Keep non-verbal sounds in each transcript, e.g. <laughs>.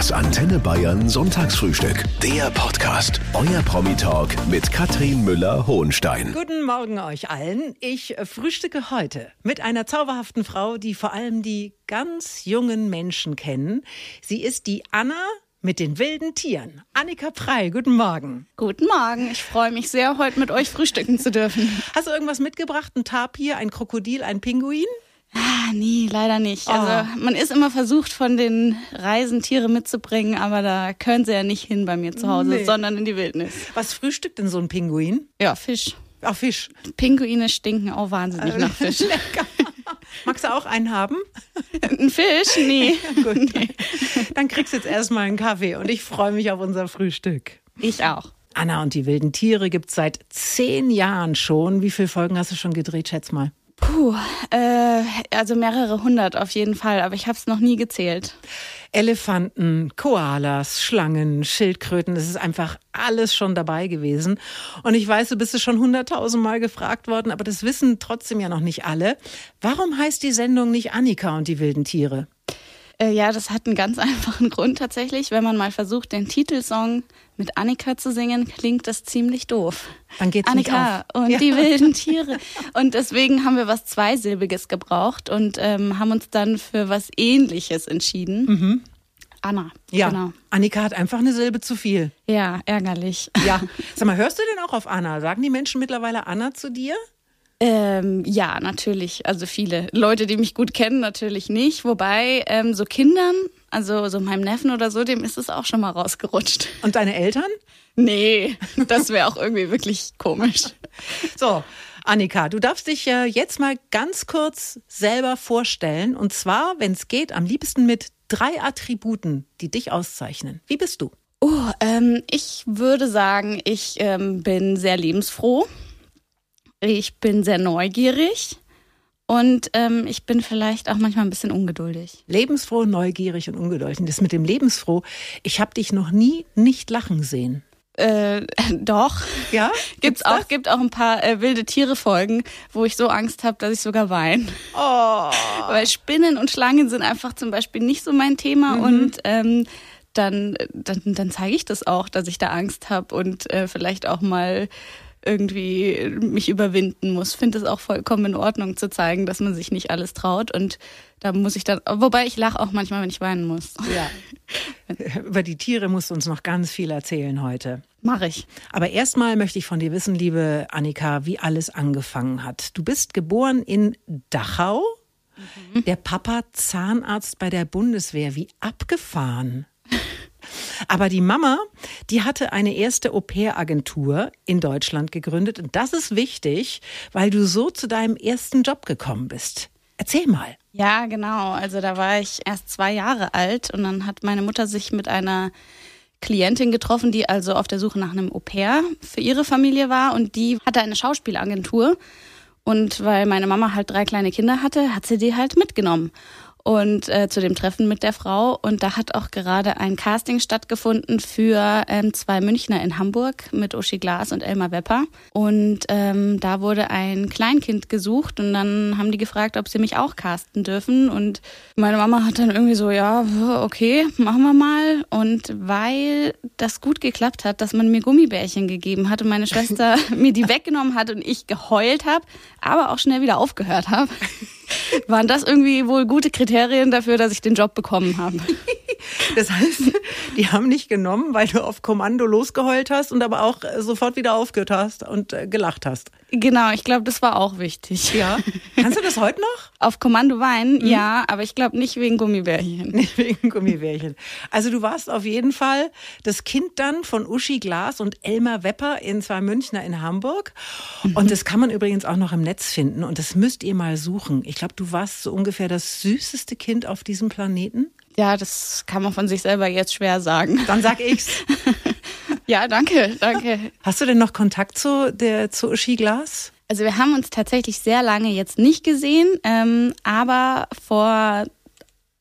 Das Antenne Bayern Sonntagsfrühstück. Der Podcast. Euer Promi-Talk mit Katrin Müller-Hohenstein. Guten Morgen euch allen. Ich frühstücke heute mit einer zauberhaften Frau, die vor allem die ganz jungen Menschen kennen. Sie ist die Anna mit den wilden Tieren. Annika Prey, guten Morgen. Guten Morgen. Ich freue mich sehr, heute mit euch frühstücken zu dürfen. Hast du irgendwas mitgebracht? Ein Tapir, ein Krokodil, ein Pinguin? Ah, nee, leider nicht. Oh. Also man ist immer versucht, von den Reisen Tiere mitzubringen, aber da können sie ja nicht hin bei mir zu Hause, nee. sondern in die Wildnis. Was frühstückt denn so ein Pinguin? Ja, Fisch. Ach, Fisch. Pinguine stinken auch wahnsinnig nach Fisch. <laughs> Lecker. Magst du auch einen haben? Ein Fisch? Nee. <laughs> Gut. Nee. Dann kriegst du jetzt erstmal einen Kaffee und ich freue mich auf unser Frühstück. Ich auch. Anna und die wilden Tiere gibt es seit zehn Jahren schon. Wie viele Folgen hast du schon gedreht, schätz mal? Puh, äh, also mehrere hundert auf jeden Fall, aber ich habe es noch nie gezählt. Elefanten, Koalas, Schlangen, Schildkröten, das ist einfach alles schon dabei gewesen. Und ich weiß, du bist es schon hunderttausendmal gefragt worden, aber das wissen trotzdem ja noch nicht alle. Warum heißt die Sendung nicht Annika und die wilden Tiere? Äh, ja, das hat einen ganz <laughs> einfachen Grund tatsächlich. Wenn man mal versucht, den Titelsong mit Annika zu singen, klingt das ziemlich doof. Dann geht's Annika und ja. die <laughs> wilden Tiere. Und deswegen haben wir was Zweisilbiges gebraucht und ähm, haben uns dann für was Ähnliches entschieden. Mhm. Anna. Ja, genau. Annika hat einfach eine Silbe zu viel. Ja, ärgerlich. Ja. <laughs> Sag mal, hörst du denn auch auf Anna? Sagen die Menschen mittlerweile Anna zu dir? Ähm, ja, natürlich. Also viele Leute, die mich gut kennen, natürlich nicht. Wobei ähm, so Kindern, also so meinem Neffen oder so, dem ist es auch schon mal rausgerutscht. Und deine Eltern? Nee, das wäre auch irgendwie wirklich komisch. So, Annika, du darfst dich äh, jetzt mal ganz kurz selber vorstellen. Und zwar, wenn es geht, am liebsten mit drei Attributen, die dich auszeichnen. Wie bist du? Oh, ähm, ich würde sagen, ich ähm, bin sehr lebensfroh. Ich bin sehr neugierig und ähm, ich bin vielleicht auch manchmal ein bisschen ungeduldig. Lebensfroh, neugierig und ungeduldig. Und das mit dem Lebensfroh, ich habe dich noch nie nicht lachen sehen. Äh, <laughs> doch. Ja? Gibt's, Gibt's auch, gibt auch ein paar äh, wilde Tiere-Folgen, wo ich so Angst habe, dass ich sogar weine. Oh. Weil Spinnen und Schlangen sind einfach zum Beispiel nicht so mein Thema mhm. und ähm, dann, dann, dann zeige ich das auch, dass ich da Angst habe und äh, vielleicht auch mal irgendwie mich überwinden muss. Finde es auch vollkommen in Ordnung zu zeigen, dass man sich nicht alles traut. Und da muss ich dann, wobei ich lache auch manchmal, wenn ich weinen muss. Ja. <laughs> Über die Tiere musst du uns noch ganz viel erzählen heute. Mache ich. Aber erstmal möchte ich von dir wissen, liebe Annika, wie alles angefangen hat. Du bist geboren in Dachau. Mhm. Der Papa Zahnarzt bei der Bundeswehr. Wie abgefahren. Aber die Mama, die hatte eine erste Au-pair-Agentur in Deutschland gegründet. Und das ist wichtig, weil du so zu deinem ersten Job gekommen bist. Erzähl mal. Ja, genau. Also da war ich erst zwei Jahre alt und dann hat meine Mutter sich mit einer Klientin getroffen, die also auf der Suche nach einem Au-pair für ihre Familie war und die hatte eine Schauspielagentur. Und weil meine Mama halt drei kleine Kinder hatte, hat sie die halt mitgenommen und äh, zu dem Treffen mit der Frau. Und da hat auch gerade ein Casting stattgefunden für ähm, zwei Münchner in Hamburg mit Uschi Glas und Elmar Wepper. Und ähm, da wurde ein Kleinkind gesucht und dann haben die gefragt, ob sie mich auch casten dürfen. Und meine Mama hat dann irgendwie so, ja, okay, machen wir mal. Und weil das gut geklappt hat, dass man mir Gummibärchen gegeben hat und meine <laughs> Schwester mir die weggenommen hat und ich geheult habe, aber auch schnell wieder aufgehört habe waren das irgendwie wohl gute Kriterien dafür, dass ich den Job bekommen habe. <laughs> Das heißt, die haben nicht genommen, weil du auf Kommando losgeheult hast und aber auch sofort wieder aufgehört hast und äh, gelacht hast. Genau, ich glaube, das war auch wichtig. Ja. Kannst du das heute noch? <laughs> Auf Kommando weinen, mhm. ja, aber ich glaube nicht wegen Gummibärchen. <laughs> Nicht wegen Gummibärchen. Also du warst auf jeden Fall das Kind dann von Uschi Glas und Elmar Wepper in zwei Münchner in Hamburg. Mhm. Und das kann man übrigens auch noch im Netz finden und das müsst ihr mal suchen. Ich glaube, du warst so ungefähr das süßeste Kind auf diesem Planeten. Ja, das kann man von sich selber jetzt schwer sagen. Dann sag ich's. <laughs> ja, danke, danke. Hast du denn noch Kontakt zu der zu Uschi Glas? Also wir haben uns tatsächlich sehr lange jetzt nicht gesehen, ähm, aber vor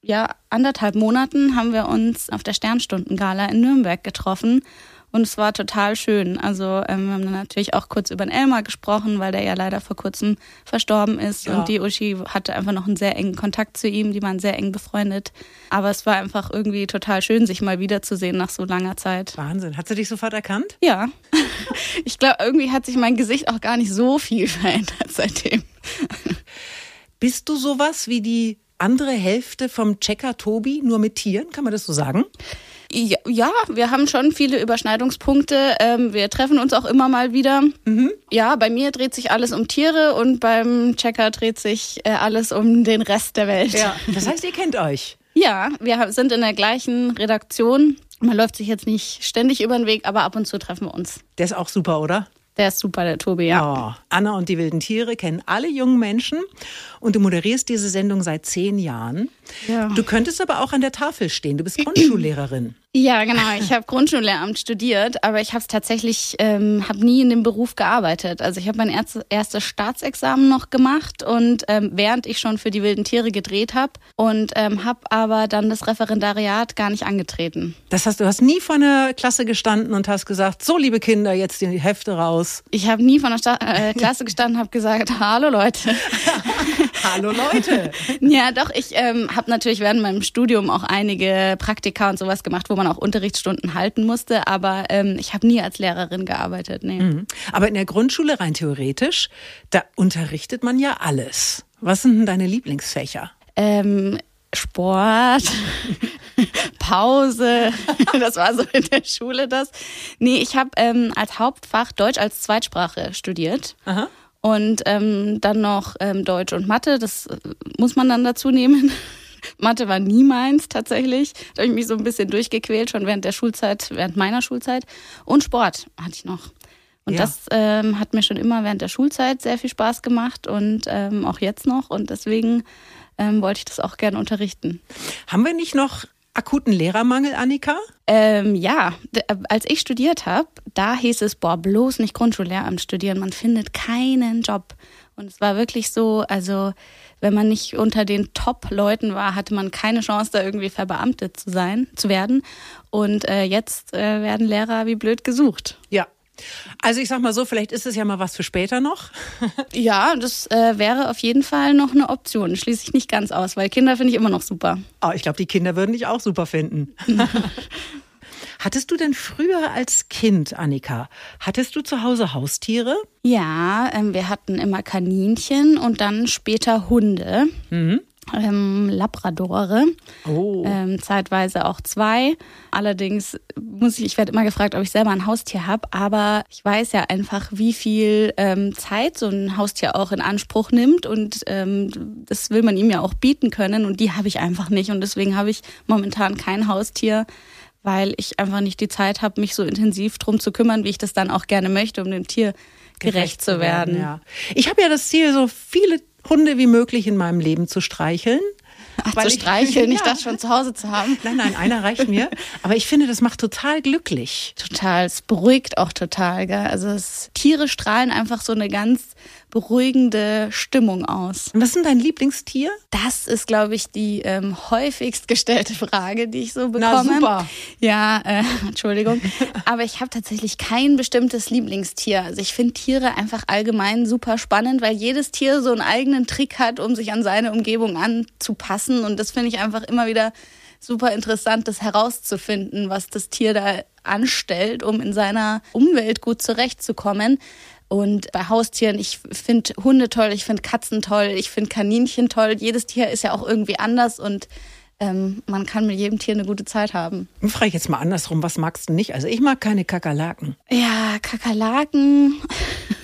ja, anderthalb Monaten haben wir uns auf der Sternstundengala in Nürnberg getroffen Und es war total schön. Also ähm, wir haben dann natürlich auch kurz über den Elmar gesprochen, weil der ja leider vor kurzem verstorben ist. Ja. Und die Uschi hatte einfach noch einen sehr engen Kontakt zu ihm. Die waren sehr eng befreundet. Aber es war einfach irgendwie total schön, sich mal wiederzusehen nach so langer Zeit. Wahnsinn. Hat sie dich sofort erkannt? Ja. <laughs> Ich glaube, irgendwie hat sich mein Gesicht auch gar nicht so viel verändert seitdem. Bist du sowas wie die andere Hälfte vom Checker Tobi, nur mit Tieren? Kann man das so sagen? Ja, ja, wir haben schon viele Überschneidungspunkte. Ähm, wir treffen uns auch immer mal wieder. Ja, bei mir dreht sich alles um Tiere und beim Checker dreht sich äh, alles um den Rest der Welt. Das heißt, ihr kennt euch. Ja, wir sind in der gleichen Redaktion. Man läuft sich jetzt nicht ständig über den Weg, aber ab und zu treffen wir uns. Der ist auch super, oder? Der ist super, der Tobi, ja. Oh, Anna und die wilden Tiere kennen alle jungen Menschen und du moderierst diese Sendung seit zehn Jahren. Ja. Du könntest aber auch an der Tafel stehen. Du bist Grundschullehrerin. Ja, genau. Ich habe Grundschullehramt studiert, aber ich habe es tatsächlich, ähm, habe nie in dem Beruf gearbeitet. Also ich habe mein erste, erstes Staatsexamen noch gemacht und ähm, während ich schon für die wilden Tiere gedreht habe und ähm, habe aber dann das Referendariat gar nicht angetreten. Das heißt, du hast nie vor einer Klasse gestanden und hast gesagt, so liebe Kinder, jetzt die Hefte raus. Ich habe nie von der Sta äh, Klasse gestanden, habe gesagt, <laughs> hallo Leute. <laughs> Hallo Leute. <laughs> Ja, doch, ich ähm, habe natürlich während meinem Studium auch einige Praktika und sowas gemacht, wo man auch Unterrichtsstunden halten musste, aber ähm, ich habe nie als Lehrerin gearbeitet. Nee. Aber in der Grundschule rein theoretisch, da unterrichtet man ja alles. Was sind denn deine Lieblingsfächer? Ähm, Sport, <laughs> Pause, <laughs> das war so in der Schule das. Nee, ich habe ähm, als Hauptfach Deutsch als Zweitsprache studiert. Aha. Und ähm, dann noch ähm, Deutsch und Mathe, das äh, muss man dann dazu nehmen. Mathe war nie meins tatsächlich. Da habe ich mich so ein bisschen durchgequält, schon während der Schulzeit, während meiner Schulzeit. Und Sport hatte ich noch. Und Ja. das ähm, hat mir schon immer während der Schulzeit sehr viel Spaß gemacht und ähm, auch jetzt noch. Und deswegen ähm, wollte ich das auch gerne unterrichten. Haben wir nicht noch akuten Lehrermangel, Annika? Ähm, ja, äh, als ich studiert habe, da hieß es, boah, bloß nicht Grundschullehramt studieren, man findet keinen Job. Und es war wirklich so, also wenn man nicht unter den Top-Leuten war, hatte man keine Chance, da irgendwie verbeamtet zu sein, zu werden. Und äh, jetzt äh, werden Lehrer wie blöd gesucht. Ja. Also ich sag mal so, vielleicht ist es ja mal was für später noch. <laughs> Ja, das äh, wäre auf jeden Fall noch eine Option. Schließe ich nicht ganz aus, weil Kinder finde ich immer noch super. Oh, ich glaube, die Kinder würden dich auch super finden. <laughs> Hattest du denn früher als Kind, Annika, hattest du zu Hause Haustiere? Ja, ähm, wir hatten immer Kaninchen und dann später Hunde. Ähm, Labradore, Oh. ähm, zeitweise auch zwei. Allerdings muss ich, ich werde immer gefragt, ob ich selber ein Haustier habe, aber ich weiß ja einfach, wie viel ähm, Zeit so ein Haustier auch in Anspruch nimmt und ähm, das will man ihm ja auch bieten können und die habe ich einfach nicht und deswegen habe ich momentan kein Haustier, weil ich einfach nicht die Zeit habe, mich so intensiv drum zu kümmern, wie ich das dann auch gerne möchte, um dem Tier gerecht, zu werden. Ja. Ich habe ja das Ziel, so viele Hunde wie möglich in meinem Leben zu streicheln. <laughs> Zu ich- streicheln, nicht <laughs> Ja. das schon zu Hause zu haben. Nein, nein, einer reicht mir. <laughs> Aber ich finde, das macht total glücklich. Total, es beruhigt auch total, gell? Also es, Tiere strahlen einfach so eine ganz beruhigende Stimmung aus. Und was ist denn dein Lieblingstier? Das ist, glaube ich, die ähm, häufigst gestellte Frage, die ich so bekomme. Na, super. Ja, äh, Entschuldigung. Aber ich habe tatsächlich kein bestimmtes Lieblingstier. Also ich finde Tiere einfach allgemein super spannend, weil jedes Tier so einen eigenen Trick hat, um sich an seine Umgebung anzupassen. Und das finde ich einfach immer wieder super interessant, das herauszufinden, was das Tier da anstellt, um in seiner Umwelt gut zurechtzukommen. Und bei Haustieren, ich finde Hunde toll, ich finde Katzen toll, ich finde Kaninchen toll. Jedes Tier ist ja auch irgendwie anders und ähm, man kann mit jedem Tier eine gute Zeit haben. Ich frage jetzt mal andersrum, was magst du nicht? Also ich mag keine Kakerlaken. Ja, Kakerlaken <laughs>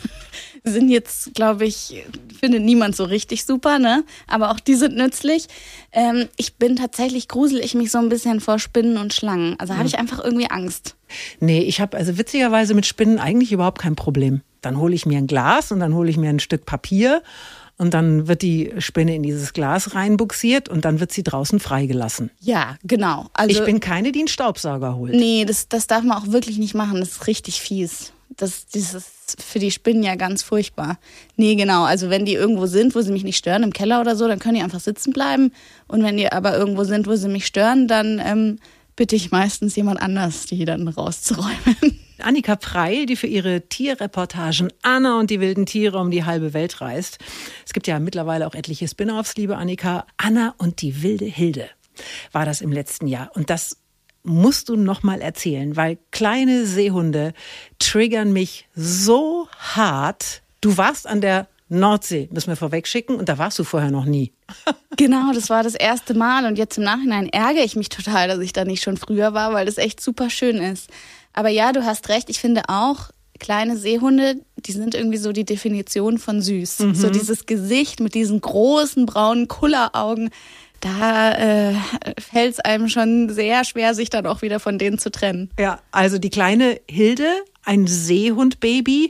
sind jetzt, glaube ich, findet niemand so richtig super, ne? Aber auch die sind nützlich. Ähm, ich bin tatsächlich grusel ich mich so ein bisschen vor Spinnen und Schlangen. Also habe ich einfach irgendwie Angst. Nee, ich habe also witzigerweise mit Spinnen eigentlich überhaupt kein Problem. Dann hole ich mir ein Glas und dann hole ich mir ein Stück Papier und dann wird die Spinne in dieses Glas reinbuxiert und dann wird sie draußen freigelassen. Ja, genau. Also ich bin keine, die einen Staubsauger holt. Nee, das, das darf man auch wirklich nicht machen. Das ist richtig fies. Das, ist für die Spinnen ja ganz furchtbar. Nee, genau. Also wenn die irgendwo sind, wo sie mich nicht stören, im Keller oder so, dann können die einfach sitzen bleiben. Und wenn die aber irgendwo sind, wo sie mich stören, dann ähm, bitte ich meistens jemand anders, die dann rauszuräumen. <laughs> Annika Prey, die für ihre Tierreportagen Anna und die wilden Tiere um die halbe Welt reist. Es gibt ja mittlerweile auch etliche Spin-offs, liebe Annika. Anna und die wilde Hilde war das im letzten Jahr. Und das musst du noch mal erzählen, weil kleine Seehunde triggern mich so hart. Du warst an der Nordsee, müssen wir vorweg schicken, und da warst du vorher noch nie. <laughs> genau, das war das erste Mal und jetzt im Nachhinein ärgere ich mich total, dass ich da nicht schon früher war, weil das echt super schön ist. Aber ja, du hast recht, ich finde auch, kleine Seehunde, die sind irgendwie so die Definition von süß. Mhm. So dieses Gesicht mit diesen großen braunen Kulleraugen da äh, fällt es einem schon sehr schwer, sich dann auch wieder von denen zu trennen. Ja, also die kleine Hilde, ein Seehundbaby,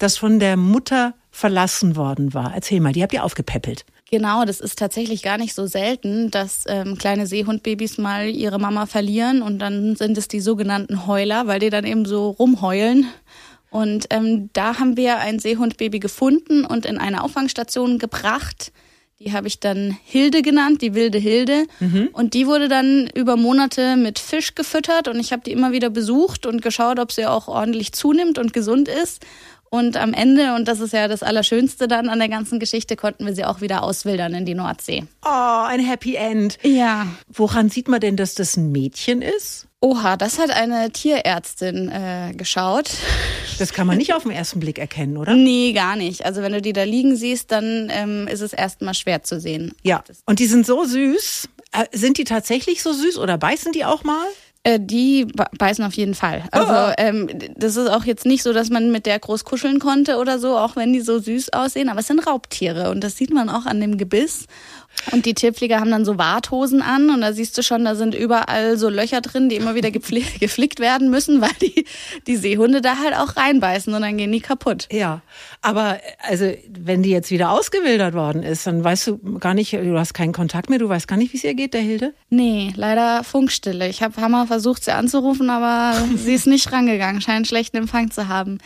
das von der Mutter verlassen worden war. Erzähl mal, die habt ihr aufgepäppelt. Genau, das ist tatsächlich gar nicht so selten, dass ähm, kleine Seehundbabys mal ihre Mama verlieren und dann sind es die sogenannten Heuler, weil die dann eben so rumheulen. Und ähm, da haben wir ein Seehundbaby gefunden und in eine Auffangstation gebracht. Die habe ich dann Hilde genannt, die wilde Hilde. Mhm. Und die wurde dann über Monate mit Fisch gefüttert und ich habe die immer wieder besucht und geschaut, ob sie auch ordentlich zunimmt und gesund ist. Und am Ende, und das ist ja das Allerschönste dann an der ganzen Geschichte, konnten wir sie auch wieder auswildern in die Nordsee. Oh, ein Happy End. Ja. Woran sieht man denn, dass das ein Mädchen ist? Oha, das hat eine Tierärztin äh, geschaut. Das kann man nicht auf den ersten Blick erkennen, oder? Nee, gar nicht. Also wenn du die da liegen siehst, dann ähm, ist es erstmal schwer zu sehen. Ja, und die sind so süß. Äh, sind die tatsächlich so süß oder beißen die auch mal? Äh, die beißen auf jeden Fall. Also oh. ähm, das ist auch jetzt nicht so, dass man mit der groß kuscheln konnte oder so, auch wenn die so süß aussehen. Aber es sind Raubtiere und das sieht man auch an dem Gebiss. Und die Tierpfleger haben dann so Warthosen an und da siehst du schon, da sind überall so Löcher drin, die immer wieder <laughs> geflickt werden müssen, weil die, die Seehunde da halt auch reinbeißen und dann gehen die kaputt. Ja, aber also wenn die jetzt wieder ausgewildert worden ist, dann weißt du gar nicht, du hast keinen Kontakt mehr, du weißt gar nicht, wie es ihr geht, der Hilde? Nee, leider Funkstille. Ich habe Hammer versucht, sie anzurufen, aber <laughs> sie ist nicht rangegangen, scheint schlechten Empfang zu haben.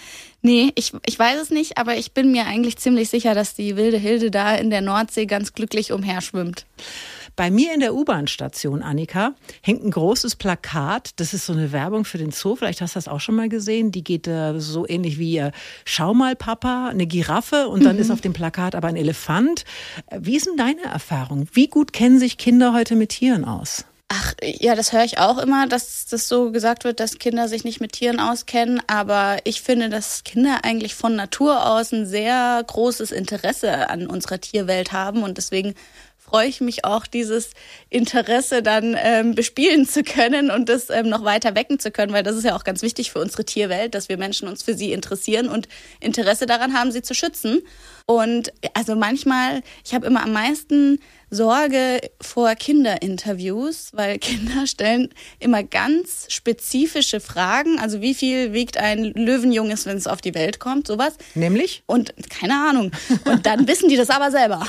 Nee, ich, ich weiß es nicht, aber ich bin mir eigentlich ziemlich sicher, dass die wilde Hilde da in der Nordsee ganz glücklich umherschwimmt. Bei mir in der U-Bahn-Station, Annika, hängt ein großes Plakat. Das ist so eine Werbung für den Zoo. Vielleicht hast du das auch schon mal gesehen. Die geht äh, so ähnlich wie äh, Schau mal, Papa, eine Giraffe und dann mhm. ist auf dem Plakat aber ein Elefant. Wie ist denn deine Erfahrung? Wie gut kennen sich Kinder heute mit Tieren aus? Ja, das höre ich auch immer, dass das so gesagt wird, dass Kinder sich nicht mit Tieren auskennen. Aber ich finde, dass Kinder eigentlich von Natur aus ein sehr großes Interesse an unserer Tierwelt haben und deswegen freue ich mich auch, dieses Interesse dann ähm, bespielen zu können und das ähm, noch weiter wecken zu können, weil das ist ja auch ganz wichtig für unsere Tierwelt, dass wir Menschen uns für sie interessieren und Interesse daran haben, sie zu schützen. Und also manchmal, ich habe immer am meisten Sorge vor Kinderinterviews, weil <laughs> Kinder stellen immer ganz spezifische Fragen. Also wie viel wiegt ein Löwenjunges, wenn es auf die Welt kommt, sowas. Nämlich? Und keine Ahnung. Und dann <laughs> wissen die das aber selber.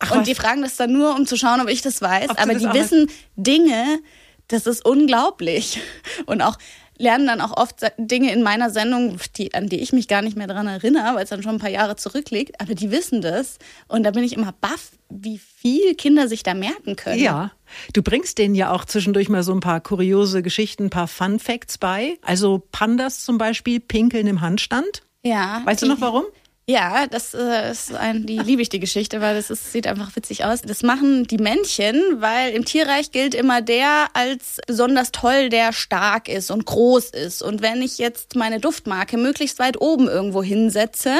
Ach, und die fragen das dann nur, um zu schauen, ob ich das weiß. Ob aber die wissen Dinge, das ist unglaublich. Und auch lernen dann auch oft Dinge in meiner Sendung, die, an die ich mich gar nicht mehr daran erinnere, weil es dann schon ein paar Jahre zurückliegt. Aber die wissen das. Und da bin ich immer baff, wie viel Kinder sich da merken können. Ja, du bringst denen ja auch zwischendurch mal so ein paar kuriose Geschichten, ein paar Fun Facts bei. Also Pandas zum Beispiel pinkeln im Handstand. Ja. Weißt du noch warum? Ja, das äh, ist ein, die liebe ich die Geschichte, weil das ist, sieht einfach witzig aus. Das machen die Männchen, weil im Tierreich gilt immer der als besonders toll, der stark ist und groß ist. Und wenn ich jetzt meine Duftmarke möglichst weit oben irgendwo hinsetze,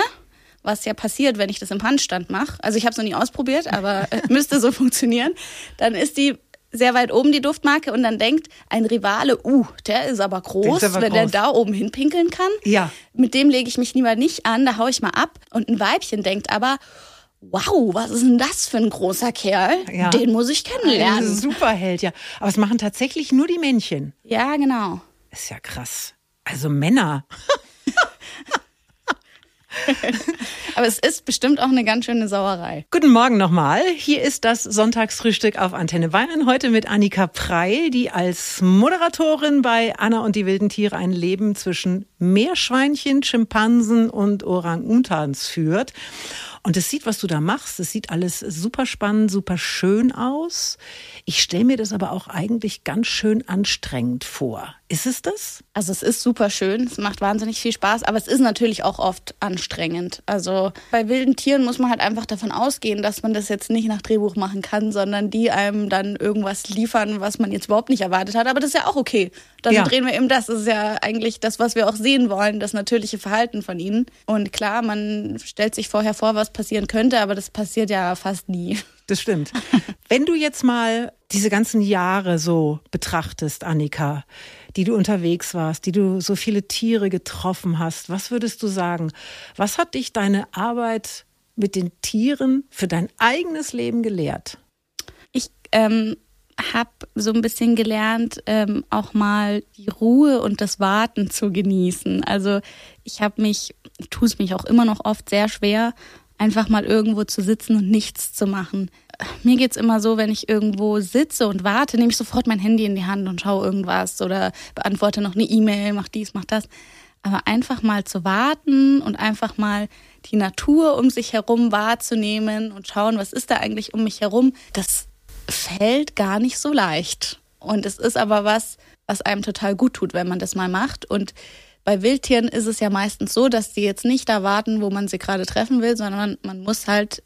was ja passiert, wenn ich das im Handstand mache. Also ich habe es noch nie ausprobiert, aber äh, <laughs> müsste so funktionieren. Dann ist die sehr weit oben die Duftmarke und dann denkt ein Rivale, uh, der ist aber groß, ist aber wenn groß. der da oben hinpinkeln kann. Ja. Mit dem lege ich mich lieber nicht an, da haue ich mal ab. Und ein Weibchen denkt aber, wow, was ist denn das für ein großer Kerl? Ja. Den muss ich kennenlernen. Ein Superheld, ja. Aber es machen tatsächlich nur die Männchen. Ja, genau. Ist ja krass. Also Männer. <laughs> <laughs> Aber es ist bestimmt auch eine ganz schöne Sauerei. Guten Morgen nochmal. Hier ist das Sonntagsfrühstück auf Antenne Bayern. Heute mit Annika Prey, die als Moderatorin bei Anna und die wilden Tiere ein Leben zwischen Meerschweinchen, Schimpansen und Orang-Utans führt. Und es sieht, was du da machst, es sieht alles super spannend, super schön aus. Ich stelle mir das aber auch eigentlich ganz schön anstrengend vor. Ist es das? Also es ist super schön, es macht wahnsinnig viel Spaß, aber es ist natürlich auch oft anstrengend. Also bei wilden Tieren muss man halt einfach davon ausgehen, dass man das jetzt nicht nach Drehbuch machen kann, sondern die einem dann irgendwas liefern, was man jetzt überhaupt nicht erwartet hat. Aber das ist ja auch okay. Dann ja. drehen wir eben das. Das ist ja eigentlich das, was wir auch sehen wollen, das natürliche Verhalten von ihnen. Und klar, man stellt sich vorher vor, was passieren könnte, aber das passiert ja fast nie. Das stimmt. Wenn du jetzt mal diese ganzen Jahre so betrachtest, Annika, die du unterwegs warst, die du so viele Tiere getroffen hast, was würdest du sagen? Was hat dich deine Arbeit mit den Tieren für dein eigenes Leben gelehrt? Ich ähm, habe so ein bisschen gelernt, ähm, auch mal die Ruhe und das Warten zu genießen. Also ich habe mich, tue es mich auch immer noch oft sehr schwer, einfach mal irgendwo zu sitzen und nichts zu machen. Mir geht's immer so, wenn ich irgendwo sitze und warte, nehme ich sofort mein Handy in die Hand und schaue irgendwas oder beantworte noch eine E-Mail, mach dies, mach das. Aber einfach mal zu warten und einfach mal die Natur um sich herum wahrzunehmen und schauen, was ist da eigentlich um mich herum, das fällt gar nicht so leicht. Und es ist aber was, was einem total gut tut, wenn man das mal macht. Und bei Wildtieren ist es ja meistens so, dass die jetzt nicht da warten, wo man sie gerade treffen will, sondern man muss halt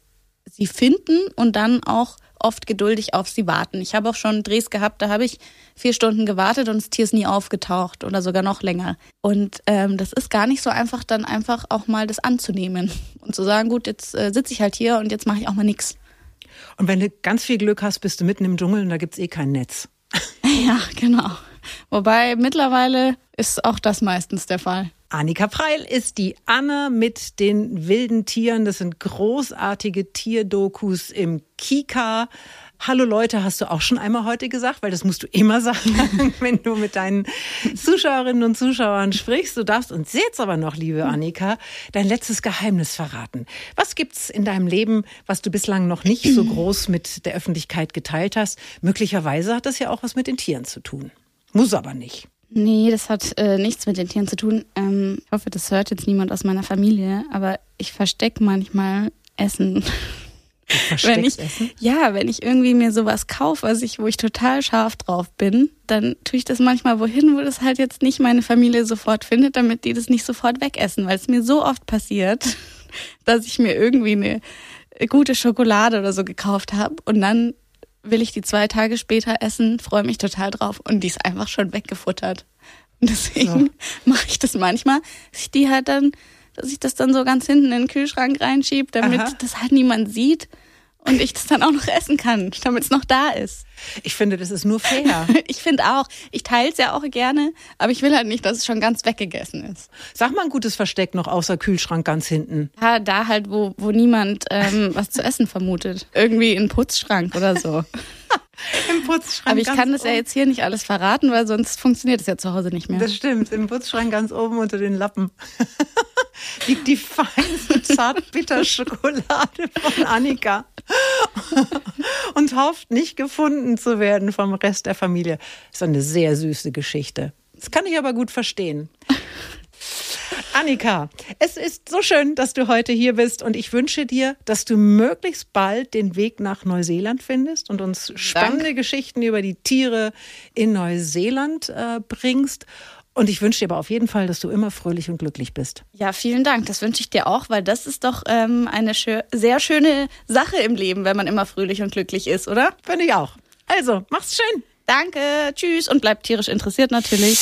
sie finden und dann auch oft geduldig auf sie warten. Ich habe auch schon Drehs gehabt, da habe ich vier Stunden gewartet und das Tier ist nie aufgetaucht oder sogar noch länger. Und ähm, das ist gar nicht so einfach, dann einfach auch mal das anzunehmen und zu sagen, gut, jetzt äh, sitze ich halt hier und jetzt mache ich auch mal nichts. Und wenn du ganz viel Glück hast, bist du mitten im Dschungel und da gibt es eh kein Netz. <laughs> Ja, genau. Wobei mittlerweile ist auch das meistens der Fall. Annika Preil ist die Anne mit den wilden Tieren. Das sind großartige Tierdokus im Kika. Hallo Leute, hast du auch schon einmal heute gesagt, weil das musst du immer <laughs> sagen, wenn du mit deinen Zuschauerinnen und Zuschauern sprichst. Du darfst uns jetzt aber noch, liebe Annika, dein letztes Geheimnis verraten. Was gibt's in deinem Leben, was du bislang noch nicht so groß mit der Öffentlichkeit geteilt hast? Möglicherweise hat das ja auch was mit den Tieren zu tun. Muss aber nicht. Nee, das hat äh, nichts mit den Tieren zu tun. Ähm, ich hoffe, das hört jetzt niemand aus meiner Familie, aber ich verstecke manchmal Essen. <laughs> wenn ich, Essen? Ja, wenn ich irgendwie mir sowas kaufe, was ich, wo ich total scharf drauf bin, dann tue ich das manchmal wohin, wo das halt jetzt nicht meine Familie sofort findet, damit die das nicht sofort wegessen, weil es mir so oft passiert, <laughs> dass ich mir irgendwie eine gute Schokolade oder so gekauft habe und dann will ich die zwei Tage später essen, freue mich total drauf und die ist einfach schon weggefuttert. Und <laughs> deswegen ja. mache ich das manchmal, dass ich die halt dann, dass ich das dann so ganz hinten in den Kühlschrank reinschiebe, damit Aha. das halt niemand sieht und ich das dann auch noch essen kann, damit es noch da ist. Ich finde, das ist nur fair. <laughs> ich finde auch. Ich teile es ja auch gerne, aber ich will halt nicht, dass es schon ganz weggegessen ist. Sag mal ein gutes Versteck noch außer Kühlschrank ganz hinten. Ja, da halt, wo, wo niemand ähm, was zu essen vermutet. Irgendwie in Putzschrank oder so. <laughs> <laughs> Im Putzschrank. Aber ich kann das ja jetzt hier nicht alles verraten, weil sonst funktioniert es ja zu Hause nicht mehr. Das stimmt. Im Putzschrank ganz oben unter den Lappen liegt <laughs> die feinste Zartbitterschokolade von Annika <laughs> und hofft nicht gefunden zu werden vom Rest der Familie. Das ist eine sehr süße Geschichte. Das kann ich aber gut verstehen. Annika, es ist so schön, dass du heute hier bist und ich wünsche dir, dass du möglichst bald den Weg nach Neuseeland findest und uns spannende Dank. Geschichten über die Tiere in Neuseeland äh, bringst. Und ich wünsche dir aber auf jeden Fall, dass du immer fröhlich und glücklich bist. Ja, vielen Dank. Das wünsche ich dir auch, weil das ist doch ähm, eine schö sehr schöne Sache im Leben, wenn man immer fröhlich und glücklich ist, oder? Finde ich auch. Also, mach's schön. Danke, tschüss und bleib tierisch interessiert natürlich.